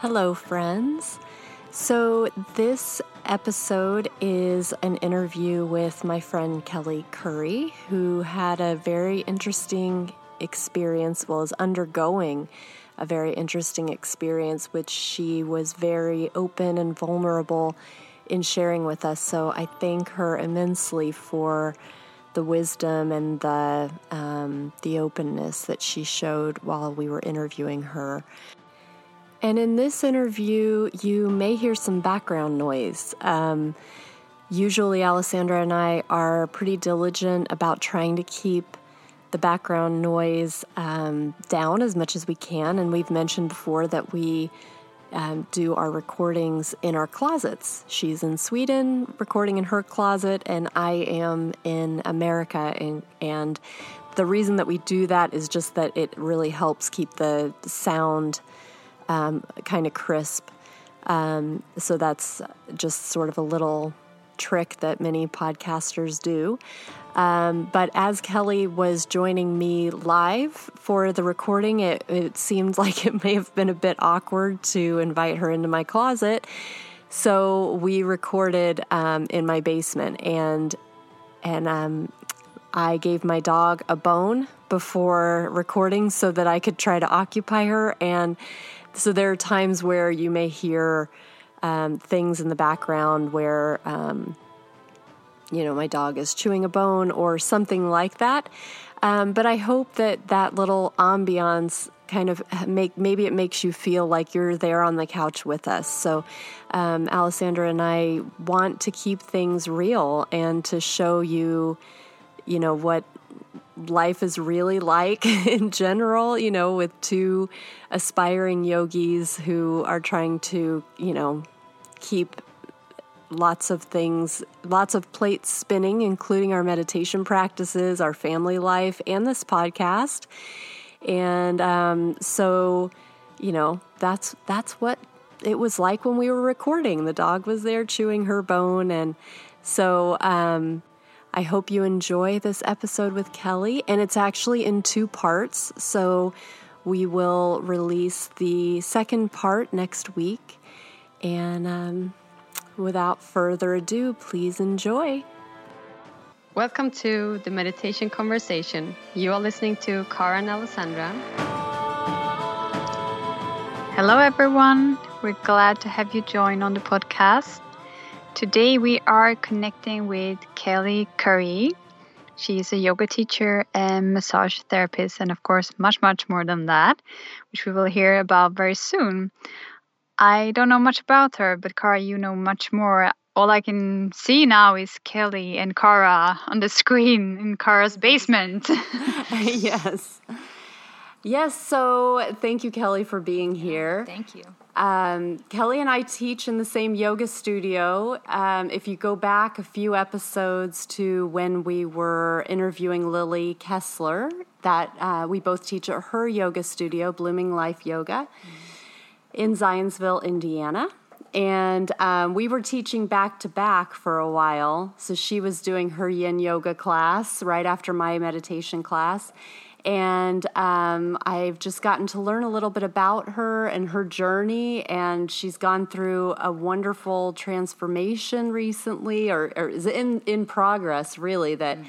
Hello, friends. So, this episode is an interview with my friend Kelly Curry, who had a very interesting experience, well, is undergoing a very interesting experience, which she was very open and vulnerable in sharing with us. So, I thank her immensely for the wisdom and the um, the openness that she showed while we were interviewing her. And in this interview, you may hear some background noise. Um, usually, Alessandra and I are pretty diligent about trying to keep the background noise um, down as much as we can. And we've mentioned before that we um, do our recordings in our closets. She's in Sweden recording in her closet, and I am in America. And, and the reason that we do that is just that it really helps keep the sound um, kind of crisp. Um, so that's just sort of a little trick that many podcasters do. Um, but as Kelly was joining me live for the recording, it, it seemed like it may have been a bit awkward to invite her into my closet. So we recorded um, in my basement, and and um, I gave my dog a bone before recording so that I could try to occupy her and so there are times where you may hear um, things in the background where, um, you know, my dog is chewing a bone or something like that. Um, but I hope that that little ambiance kind of make maybe it makes you feel like you're there on the couch with us. So, um, Alessandra and I want to keep things real and to show you, you know, what life is really like in general, you know, with two aspiring yogis who are trying to, you know, keep lots of things, lots of plates spinning, including our meditation practices, our family life, and this podcast. And um, so, you know, that's that's what it was like when we were recording. The dog was there chewing her bone, and so um, I hope you enjoy this episode with Kelly, and it's actually in two parts. So we will release the second part next week. And um, without further ado, please enjoy. Welcome to the Meditation Conversation. You are listening to Kara and Alessandra. Hello, everyone. We're glad to have you join on the podcast. Today we are connecting with Kelly Curry. She is a yoga teacher and massage therapist, and of course, much, much more than that, which we will hear about very soon. I don't know much about her, but Kara, you know much more. All I can see now is Kelly and Kara on the screen in Kara's basement. yes. Yes, so thank you, Kelly, for being here. Thank you. Um, Kelly and I teach in the same yoga studio. Um, if you go back a few episodes to when we were interviewing Lily Kessler, that uh, we both teach at her yoga studio, Blooming Life Yoga, mm-hmm. in Zionsville, Indiana. And um, we were teaching back to back for a while. So she was doing her yin yoga class right after my meditation class and um, I've just gotten to learn a little bit about her and her journey. And she's gone through a wonderful transformation recently, or, or is in in progress, really. That mm-hmm.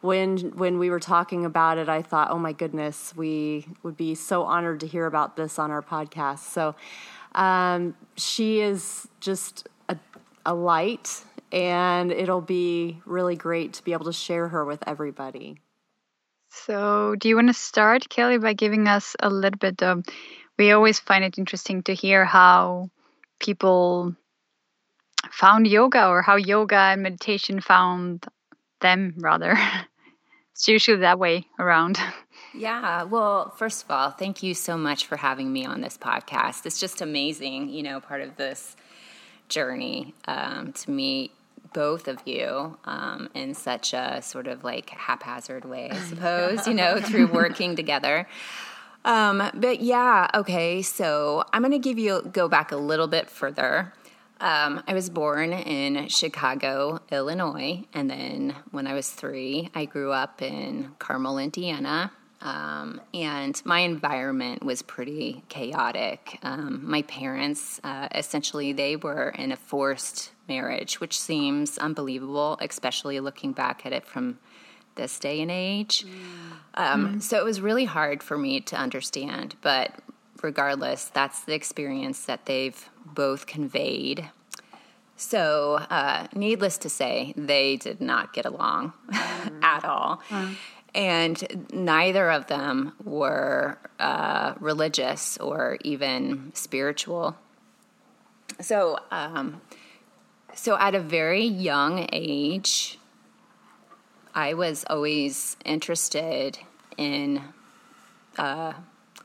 when when we were talking about it, I thought, oh my goodness, we would be so honored to hear about this on our podcast. So um, she is just a, a light, and it'll be really great to be able to share her with everybody. So, do you want to start, Kelly, by giving us a little bit of? We always find it interesting to hear how people found yoga or how yoga and meditation found them, rather. it's usually that way around. Yeah. Well, first of all, thank you so much for having me on this podcast. It's just amazing, you know, part of this journey um, to meet both of you um, in such a sort of like haphazard way, I suppose, you know, through working together. Um, but yeah, okay, so I'm going to give you, go back a little bit further. Um, I was born in Chicago, Illinois, and then when I was three, I grew up in Carmel, Indiana. Um, and my environment was pretty chaotic. Um, my parents, uh, essentially, they were in a forced marriage, which seems unbelievable, especially looking back at it from this day and age. Mm. So it was really hard for me to understand. But regardless, that's the experience that they've both conveyed. So, uh, needless to say, they did not get along mm. at all. And neither of them were uh, religious or even spiritual. So, um, so at a very young age, I was always interested in uh,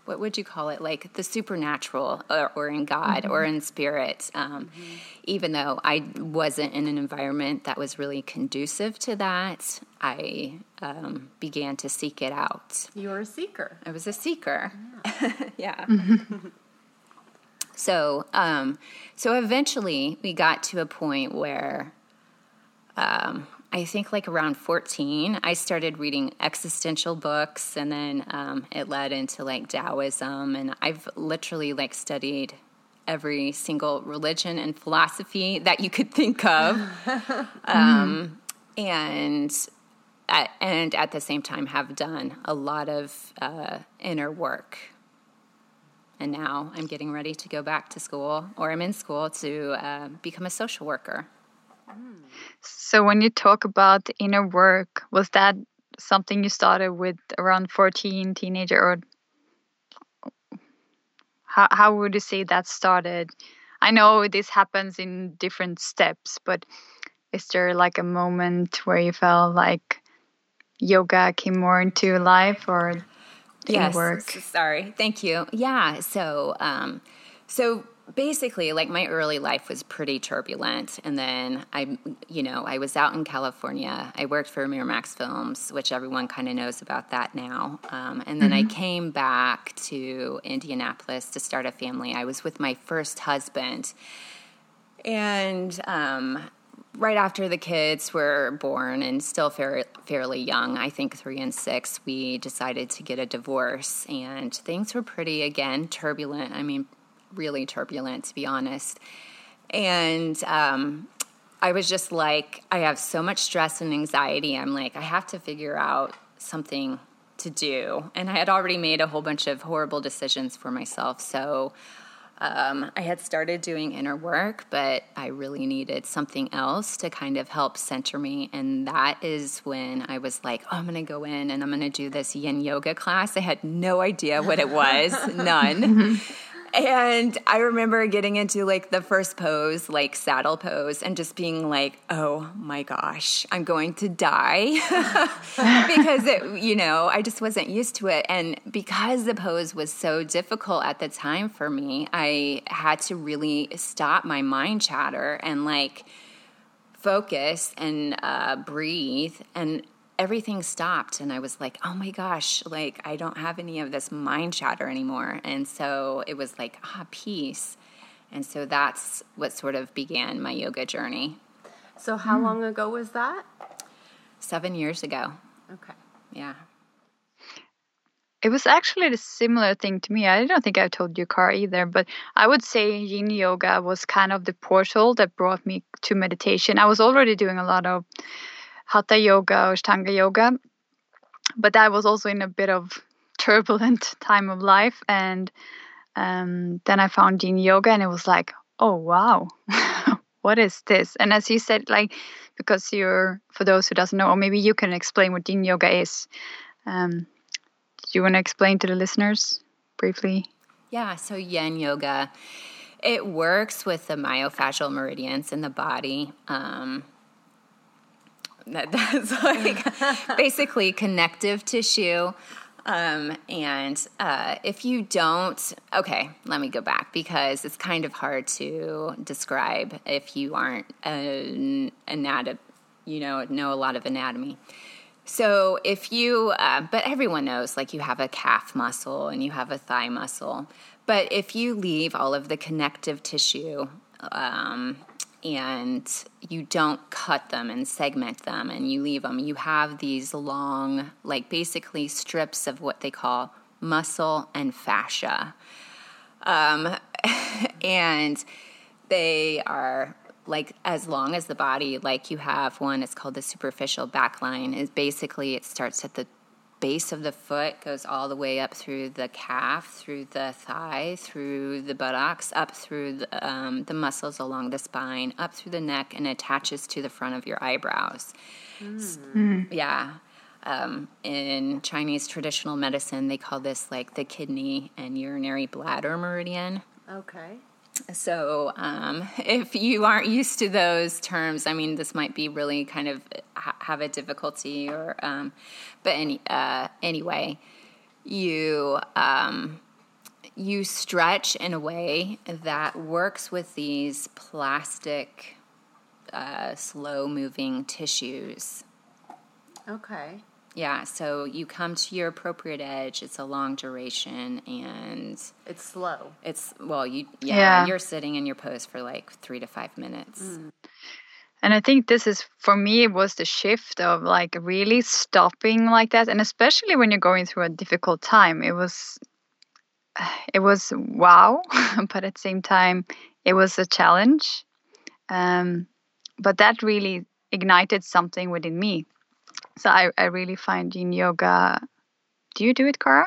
what would you call it like the supernatural or, or in god mm-hmm. or in spirit um, mm-hmm. even though i wasn't in an environment that was really conducive to that i um, began to seek it out you were a seeker i was a seeker yeah, yeah. Mm-hmm. so um, so eventually we got to a point where um, I think like around 14, I started reading existential books and then um, it led into like Taoism. And I've literally like studied every single religion and philosophy that you could think of. um, and at, and at the same time have done a lot of uh, inner work. And now I'm getting ready to go back to school, or I'm in school to uh, become a social worker. So when you talk about inner work, was that something you started with around 14, teenager, or how how would you say that started? I know this happens in different steps, but is there like a moment where you felt like yoga came more into your life or yes, work? Sorry, thank you. Yeah, so um, so basically like my early life was pretty turbulent. And then i you know i was out in california. I worked for miramax films which everyone kind of knows about that now. Um, and then mm-hmm. i came back to indianapolis to start a family. I was with my first husband. And um, right after the kids were born and still fair, fairly young i think three and six we decided to get a divorce. And things were pretty again turbulent. I mean really turbulent, to be honest. And um, I was just like, I have so much stress and anxiety. I'm like, I have to figure out something to do. And I had already made a whole bunch of horrible decisions for myself. So um, I had started doing inner work, but I really needed something else to kind of help center me. And that is when I was like, oh, I'm going to go in and I'm going to do this yin yoga class. I had no idea what it was, none. And I remember getting into like the first pose, like saddle pose, and just being like, oh my gosh, I'm going to die. because it, you know, I just wasn't used to it. And because the pose was so difficult at the time for me, I had to really stop my mind chatter and like focus and uh, breathe and everything stopped and I was like, oh my gosh, like I don't have any of this mind chatter anymore. And so it was like, ah, peace. And so that's what sort of began my yoga journey. So, how mm. long ago was that? Seven years ago. Okay. Yeah. It was actually a similar thing to me. I don't think I told you, Car, either, but I would say yin yoga was kind of the portal that brought me to meditation. I was already doing a lot of hatha yoga or Ashtanga yoga. But that was also in a bit of turbulent time of life. And um, then I found yin yoga and it was like, oh, wow, what is this? And as you said, like, because you're, for those who doesn't know, or maybe you can explain what yin yoga is. Um, do you want to explain to the listeners briefly? Yeah, so yin yoga, it works with the myofascial meridians in the body. Um, that, that's like basically connective tissue. Um, and uh, if you don't, okay, let me go back because it's kind of hard to describe if you aren't an anatomy, you know, know a lot of anatomy. So if you, uh, but everyone knows like you have a calf muscle and you have a thigh muscle. But if you leave all of the connective tissue um, and you don't cut them and segment them and you leave them. You have these long, like basically strips of what they call muscle and fascia. Um, and they are like as long as the body like you have one it's called the superficial back line is basically it starts at the base of the foot goes all the way up through the calf through the thigh through the buttocks up through the, um, the muscles along the spine up through the neck and attaches to the front of your eyebrows mm. yeah um, in Chinese traditional medicine, they call this like the kidney and urinary bladder meridian. Okay. So, um, if you aren't used to those terms, I mean, this might be really kind of ha- have a difficulty, or um, but any uh, anyway, you um, you stretch in a way that works with these plastic, uh, slow moving tissues. Okay. Yeah, so you come to your appropriate edge. It's a long duration and it's slow. It's well, you yeah, yeah. you're sitting in your pose for like 3 to 5 minutes. Mm. And I think this is for me it was the shift of like really stopping like that and especially when you're going through a difficult time. It was it was wow, but at the same time it was a challenge. Um, but that really ignited something within me so I, I really find yin yoga. Do you do it, Kara?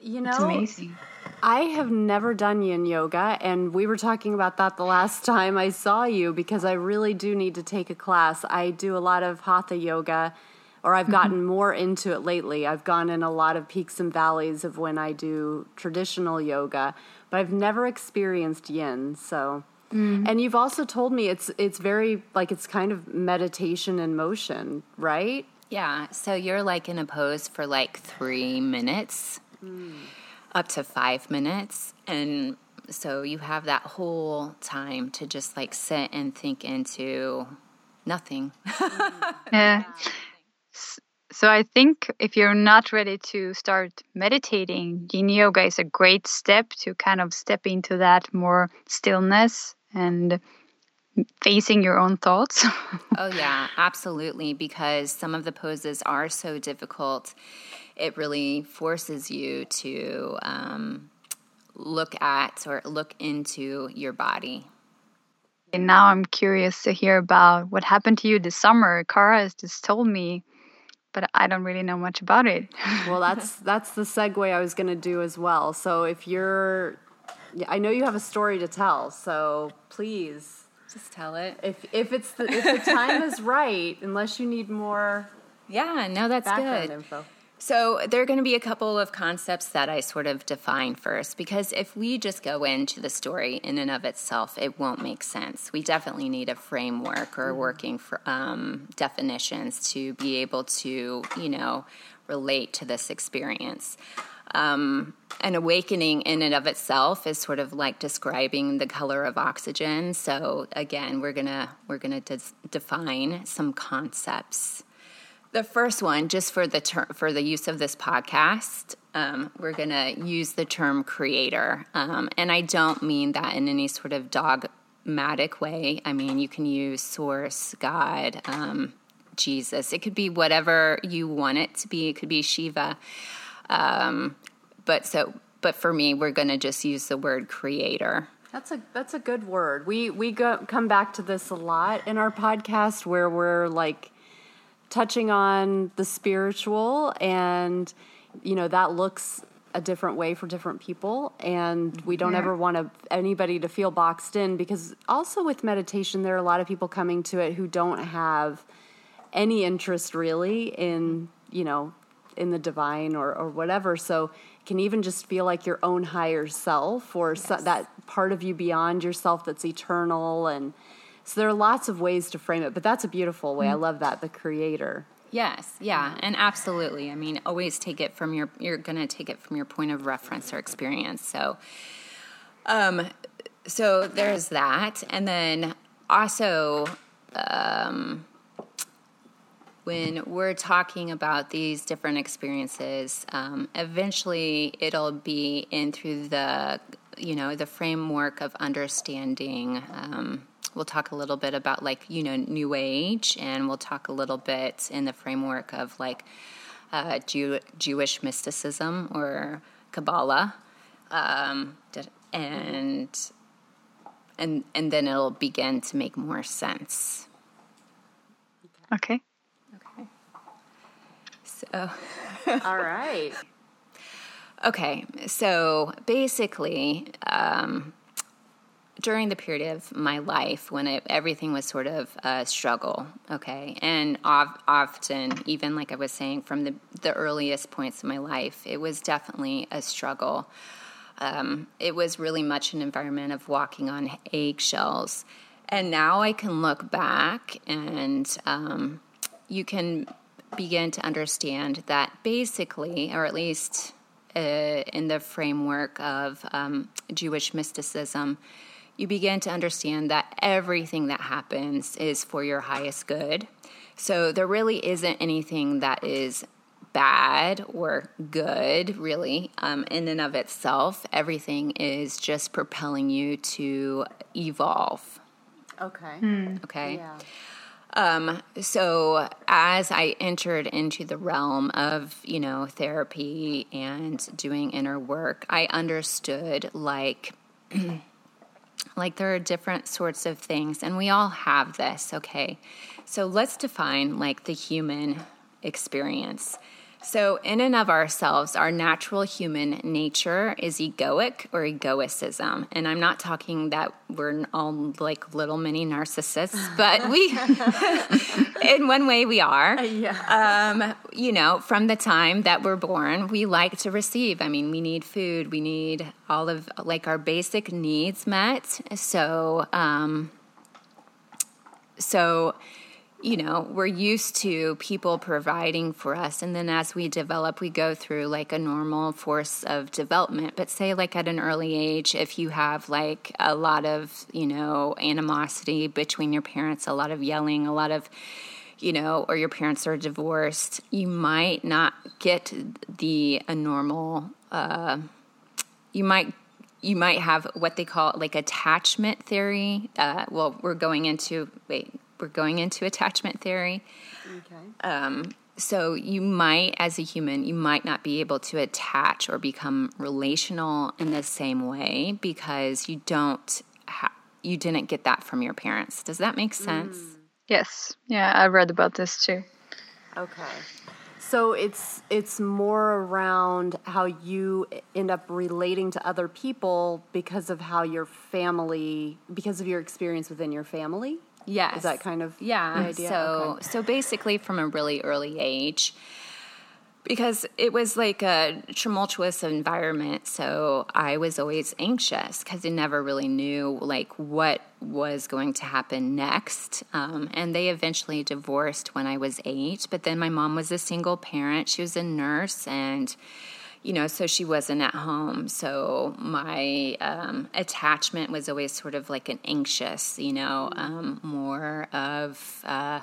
You know, it's amazing. I have never done yin yoga, and we were talking about that the last time I saw you because I really do need to take a class. I do a lot of hatha yoga, or I've gotten mm-hmm. more into it lately. I've gone in a lot of peaks and valleys of when I do traditional yoga, but I've never experienced yin. So Mm. And you've also told me it's it's very like it's kind of meditation in motion, right? Yeah. So you're like in a pose for like three minutes, mm. up to five minutes, and so you have that whole time to just like sit and think into nothing. yeah. So I think if you're not ready to start meditating, yin yoga is a great step to kind of step into that more stillness and facing your own thoughts. oh, yeah, absolutely. Because some of the poses are so difficult, it really forces you to um, look at or look into your body. And now I'm curious to hear about what happened to you this summer. Kara has just told me, but I don't really know much about it. well, that's that's the segue I was going to do as well. So if you're yeah, I know you have a story to tell, so please just tell it. If if it's the if the time is right, unless you need more. Yeah, no, that's good. Info. So there are going to be a couple of concepts that I sort of define first because if we just go into the story in and of itself, it won't make sense. We definitely need a framework or mm-hmm. working for um, definitions to be able to, you know, relate to this experience um, an awakening in and of itself is sort of like describing the color of oxygen. So again, we're gonna we're gonna des- define some concepts. The first one, just for the term for the use of this podcast, um, we're gonna use the term creator, um, and I don't mean that in any sort of dogmatic way. I mean you can use source, God, um, Jesus. It could be whatever you want it to be. It could be Shiva. Um, but so, but for me, we're going to just use the word creator. That's a that's a good word. We we go, come back to this a lot in our podcast where we're like touching on the spiritual and you know that looks a different way for different people and we don't yeah. ever want to, anybody to feel boxed in because also with meditation there are a lot of people coming to it who don't have any interest really in you know in the divine or, or whatever. So can even just feel like your own higher self or yes. so, that part of you beyond yourself that's eternal. And so there are lots of ways to frame it, but that's a beautiful way. Mm-hmm. I love that, the creator. Yes, yeah, and absolutely. I mean, always take it from your, you're going to take it from your point of reference or experience. So, um, so there's that. And then also, um, when we're talking about these different experiences, um, eventually it'll be in through the you know the framework of understanding um, we'll talk a little bit about like you know New Age, and we'll talk a little bit in the framework of like uh, Jew- Jewish mysticism or Kabbalah, um, and and and then it'll begin to make more sense. Okay. Okay. So. All right. Okay, so basically, um, during the period of my life when it, everything was sort of a struggle, okay, and of, often, even like I was saying, from the, the earliest points of my life, it was definitely a struggle. Um, it was really much an environment of walking on eggshells. And now I can look back and um, you can begin to understand that basically, or at least uh, in the framework of um, Jewish mysticism, you begin to understand that everything that happens is for your highest good. So there really isn't anything that is bad or good, really, um, in and of itself. Everything is just propelling you to evolve. Okay. Okay. Yeah. Um, so as I entered into the realm of, you know, therapy and doing inner work, I understood like like there are different sorts of things and we all have this, okay? So let's define like the human experience. So, in and of ourselves, our natural human nature is egoic or egoicism. And I'm not talking that we're all like little mini narcissists, but we, in one way, we are. Yeah. Um, you know, from the time that we're born, we like to receive. I mean, we need food, we need all of like our basic needs met. So, um, so, you know, we're used to people providing for us. And then as we develop, we go through like a normal force of development. But say, like at an early age, if you have like a lot of, you know, animosity between your parents, a lot of yelling, a lot of, you know, or your parents are divorced, you might not get the a normal, uh, you might you might have what they call like attachment theory. Uh, well, we're going into wait, we're going into attachment theory. Okay. Um, so you might, as a human, you might not be able to attach or become relational in the same way because you don't, ha- you didn't get that from your parents. Does that make sense? Yes. Yeah, I read about this too. Okay. So it's it's more around how you end up relating to other people because of how your family because of your experience within your family. Yes. Is that kind of yeah? So Okay. so basically, from a really early age, because it was like a tumultuous environment, so I was always anxious because I never really knew like what was going to happen next. Um, and they eventually divorced when I was eight, but then my mom was a single parent. She was a nurse and you know, so she wasn't at home. So my um, attachment was always sort of like an anxious, you know, um, more of, uh,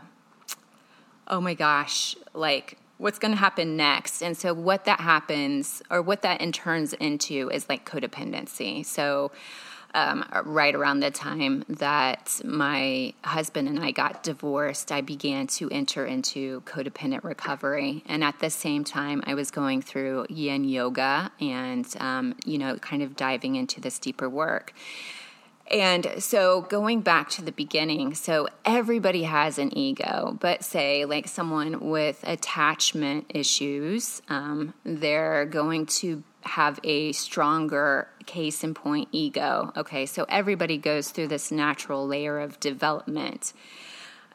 oh my gosh, like what's going to happen next? And so what that happens, or what that in turns into, is like codependency. So um, right around the time that my husband and I got divorced, I began to enter into codependent recovery. And at the same time, I was going through yin yoga and, um, you know, kind of diving into this deeper work. And so going back to the beginning, so everybody has an ego, but say like someone with attachment issues, um, they're going to have a stronger case in point ego. Okay, so everybody goes through this natural layer of development.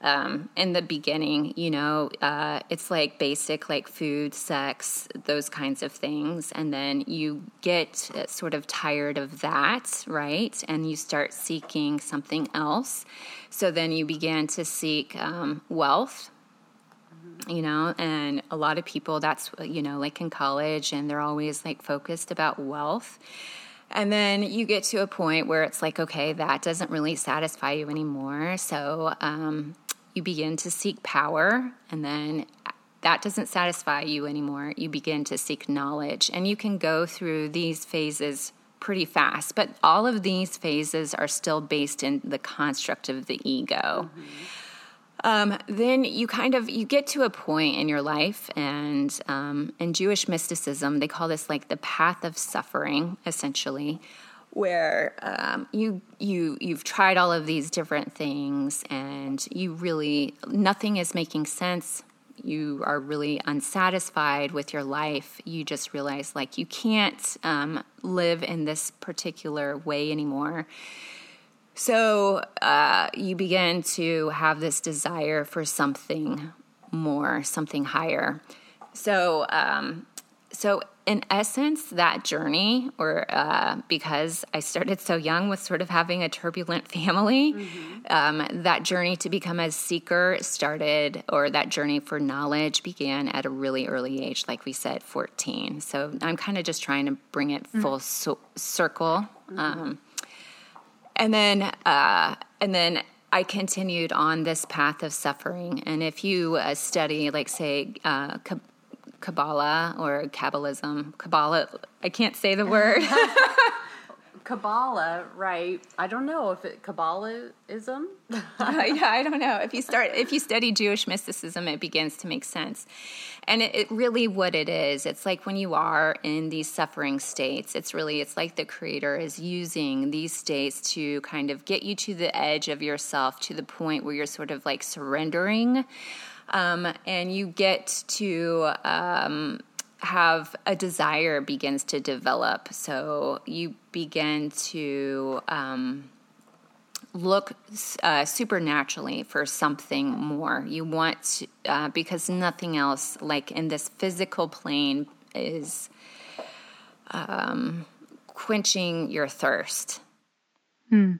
Um, in the beginning, you know, uh, it's like basic, like food, sex, those kinds of things. And then you get uh, sort of tired of that, right? And you start seeking something else. So then you begin to seek um, wealth, you know and a lot of people that's you know like in college and they're always like focused about wealth and then you get to a point where it's like okay that doesn't really satisfy you anymore so um, you begin to seek power and then that doesn't satisfy you anymore you begin to seek knowledge and you can go through these phases pretty fast. But all of these phases are still based in the construct of the ego. Mm-hmm. Um, then you kind of you get to a point in your life, and um, in Jewish mysticism, they call this like the path of suffering, essentially, where um, you you you've tried all of these different things, and you really nothing is making sense you are really unsatisfied with your life, you just realize like you can't um, live in this particular way anymore. So uh, you begin to have this desire for something more, something higher. So, um, so in essence, that journey, or uh, because I started so young with sort of having a turbulent family, mm-hmm. um, that journey to become a seeker started, or that journey for knowledge began at a really early age, like we said, 14. So I'm kind of just trying to bring it mm-hmm. full so- circle. Mm-hmm. Um, and then, uh, and then I continued on this path of suffering. And if you uh, study, like, say, uh, Kabbalah or Kabbalism. Kabbalah, I can't say the word. Kabbalah, right? I don't know if it Kabbalahism. uh, yeah, I don't know. If you start, if you study Jewish mysticism, it begins to make sense. And it, it, really, what it is, it's like when you are in these suffering states. It's really, it's like the Creator is using these states to kind of get you to the edge of yourself, to the point where you're sort of like surrendering um, and you get to um, have a desire begins to develop. So you begin to um, look uh, supernaturally for something more. You want to, uh, because nothing else, like in this physical plane, is um, quenching your thirst. Hmm.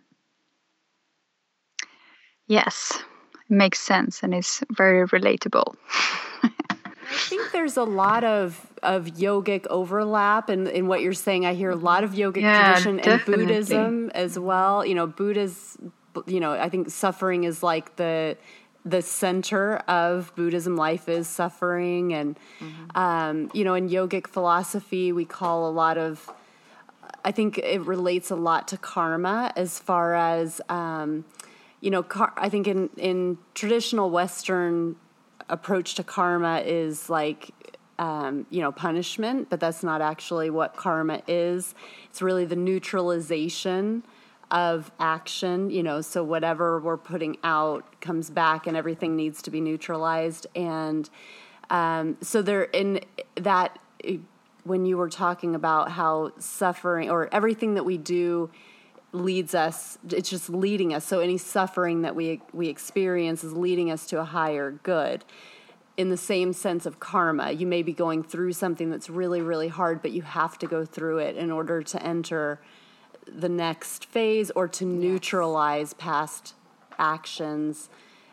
Yes makes sense and is very relatable. I think there's a lot of of yogic overlap in, in what you're saying. I hear a lot of yogic yeah, tradition definitely. and Buddhism as well. You know, Buddha's you know, I think suffering is like the the center of Buddhism. Life is suffering, and mm-hmm. um, you know, in yogic philosophy, we call a lot of. I think it relates a lot to karma as far as um, you know, car- I think in in traditional Western approach to karma is like um, you know punishment, but that's not actually what karma is. It's really the neutralization of action. You know, so whatever we're putting out comes back, and everything needs to be neutralized. And um, so there in that when you were talking about how suffering or everything that we do leads us it's just leading us. So any suffering that we we experience is leading us to a higher good. In the same sense of karma you may be going through something that's really really hard but you have to go through it in order to enter the next phase or to neutralize past actions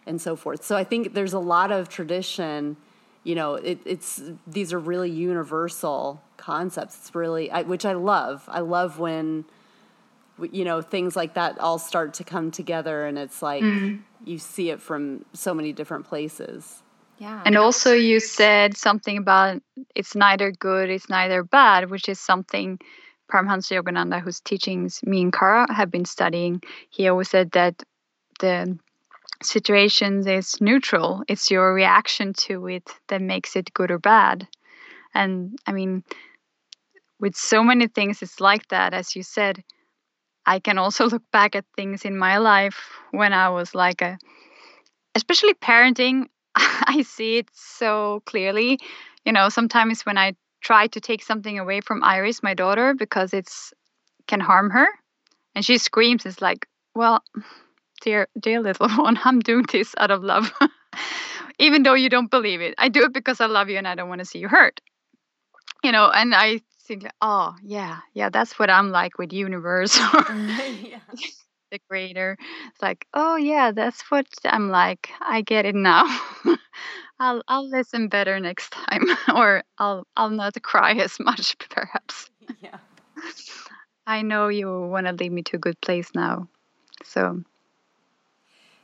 and so forth. So i think there's a lot of tradition you know it, it's these are really universal concepts. It's really I, which i love. I love when you know things like that all start to come together and it's like mm-hmm. you see it from so many different places. Yeah. And also you said something about it's neither good it's neither bad which is something Paramhansa Yogananda whose teachings me and Kara have been studying he always said that the situation is neutral. It's your reaction to it that makes it good or bad. And i mean with so many things it's like that as you said I can also look back at things in my life when I was like a, especially parenting, I see it so clearly. You know, sometimes when I try to take something away from Iris, my daughter, because it's can harm her, and she screams, it's like, well, dear, dear little one, I'm doing this out of love. Even though you don't believe it, I do it because I love you and I don't want to see you hurt. You know, and I like, oh yeah, yeah, that's what I'm like with universe or the creator. It's like, oh yeah, that's what I'm like. I get it now. I'll I'll listen better next time, or I'll I'll not cry as much, perhaps. Yeah. I know you want to lead me to a good place now, so.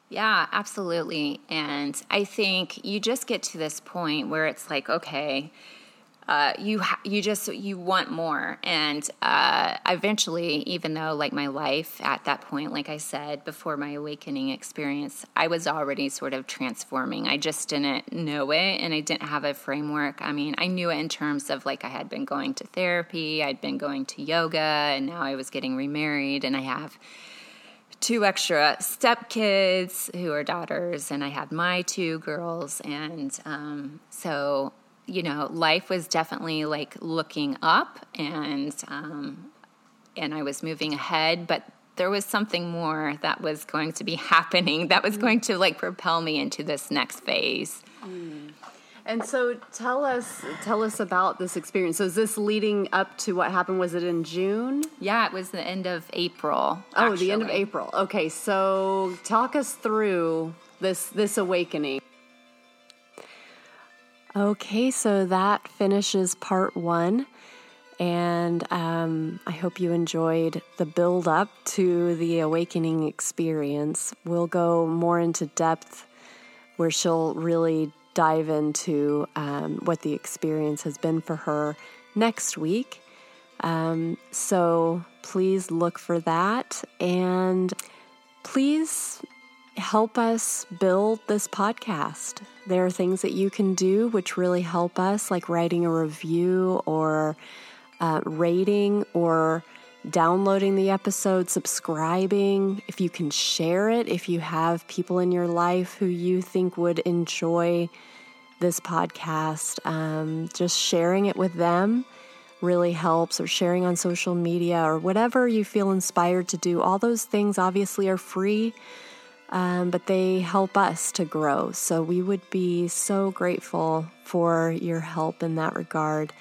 Yeah, absolutely. And I think you just get to this point where it's like, okay, uh, you ha- you just you want more. And uh, eventually even though like my life at that point like i said before my awakening experience i was already sort of transforming. I just didn't know it and i didn't have a framework. I mean i knew it in terms of like i had been going to therapy i'd been going to yoga and now i was getting remarried and i have two extra stepkids who are daughters and i had my two girls. And um, so you know, life was definitely like looking up and um, and I was moving ahead, but there was something more that was going to be happening that was going to like propel me into this next phase. Mm. And so tell us tell us about this experience. So is this leading up to what happened was it in June? Yeah, it was the end of April. Oh, actually. the end of April. Okay, so talk us through this this awakening. Okay, so that finishes part one. And um, I hope you enjoyed the build up to the awakening experience. We'll go more into depth where she'll really dive into um, what the experience has been for her next week. Um, so please look for that. And please help us build this podcast. There are things that you can do which really help us, like writing a review or uh, rating or downloading the episode, subscribing. If you can share it, if you have people in your life who you think would enjoy this podcast, um, just sharing it with them really helps, or sharing on social media, or whatever you feel inspired to do. All those things obviously are free um, but they help us to grow. So we would be so grateful for your help in that regard.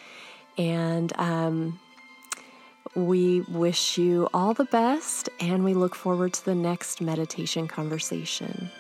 And um, we wish you all the best, and we look forward to the next meditation conversation.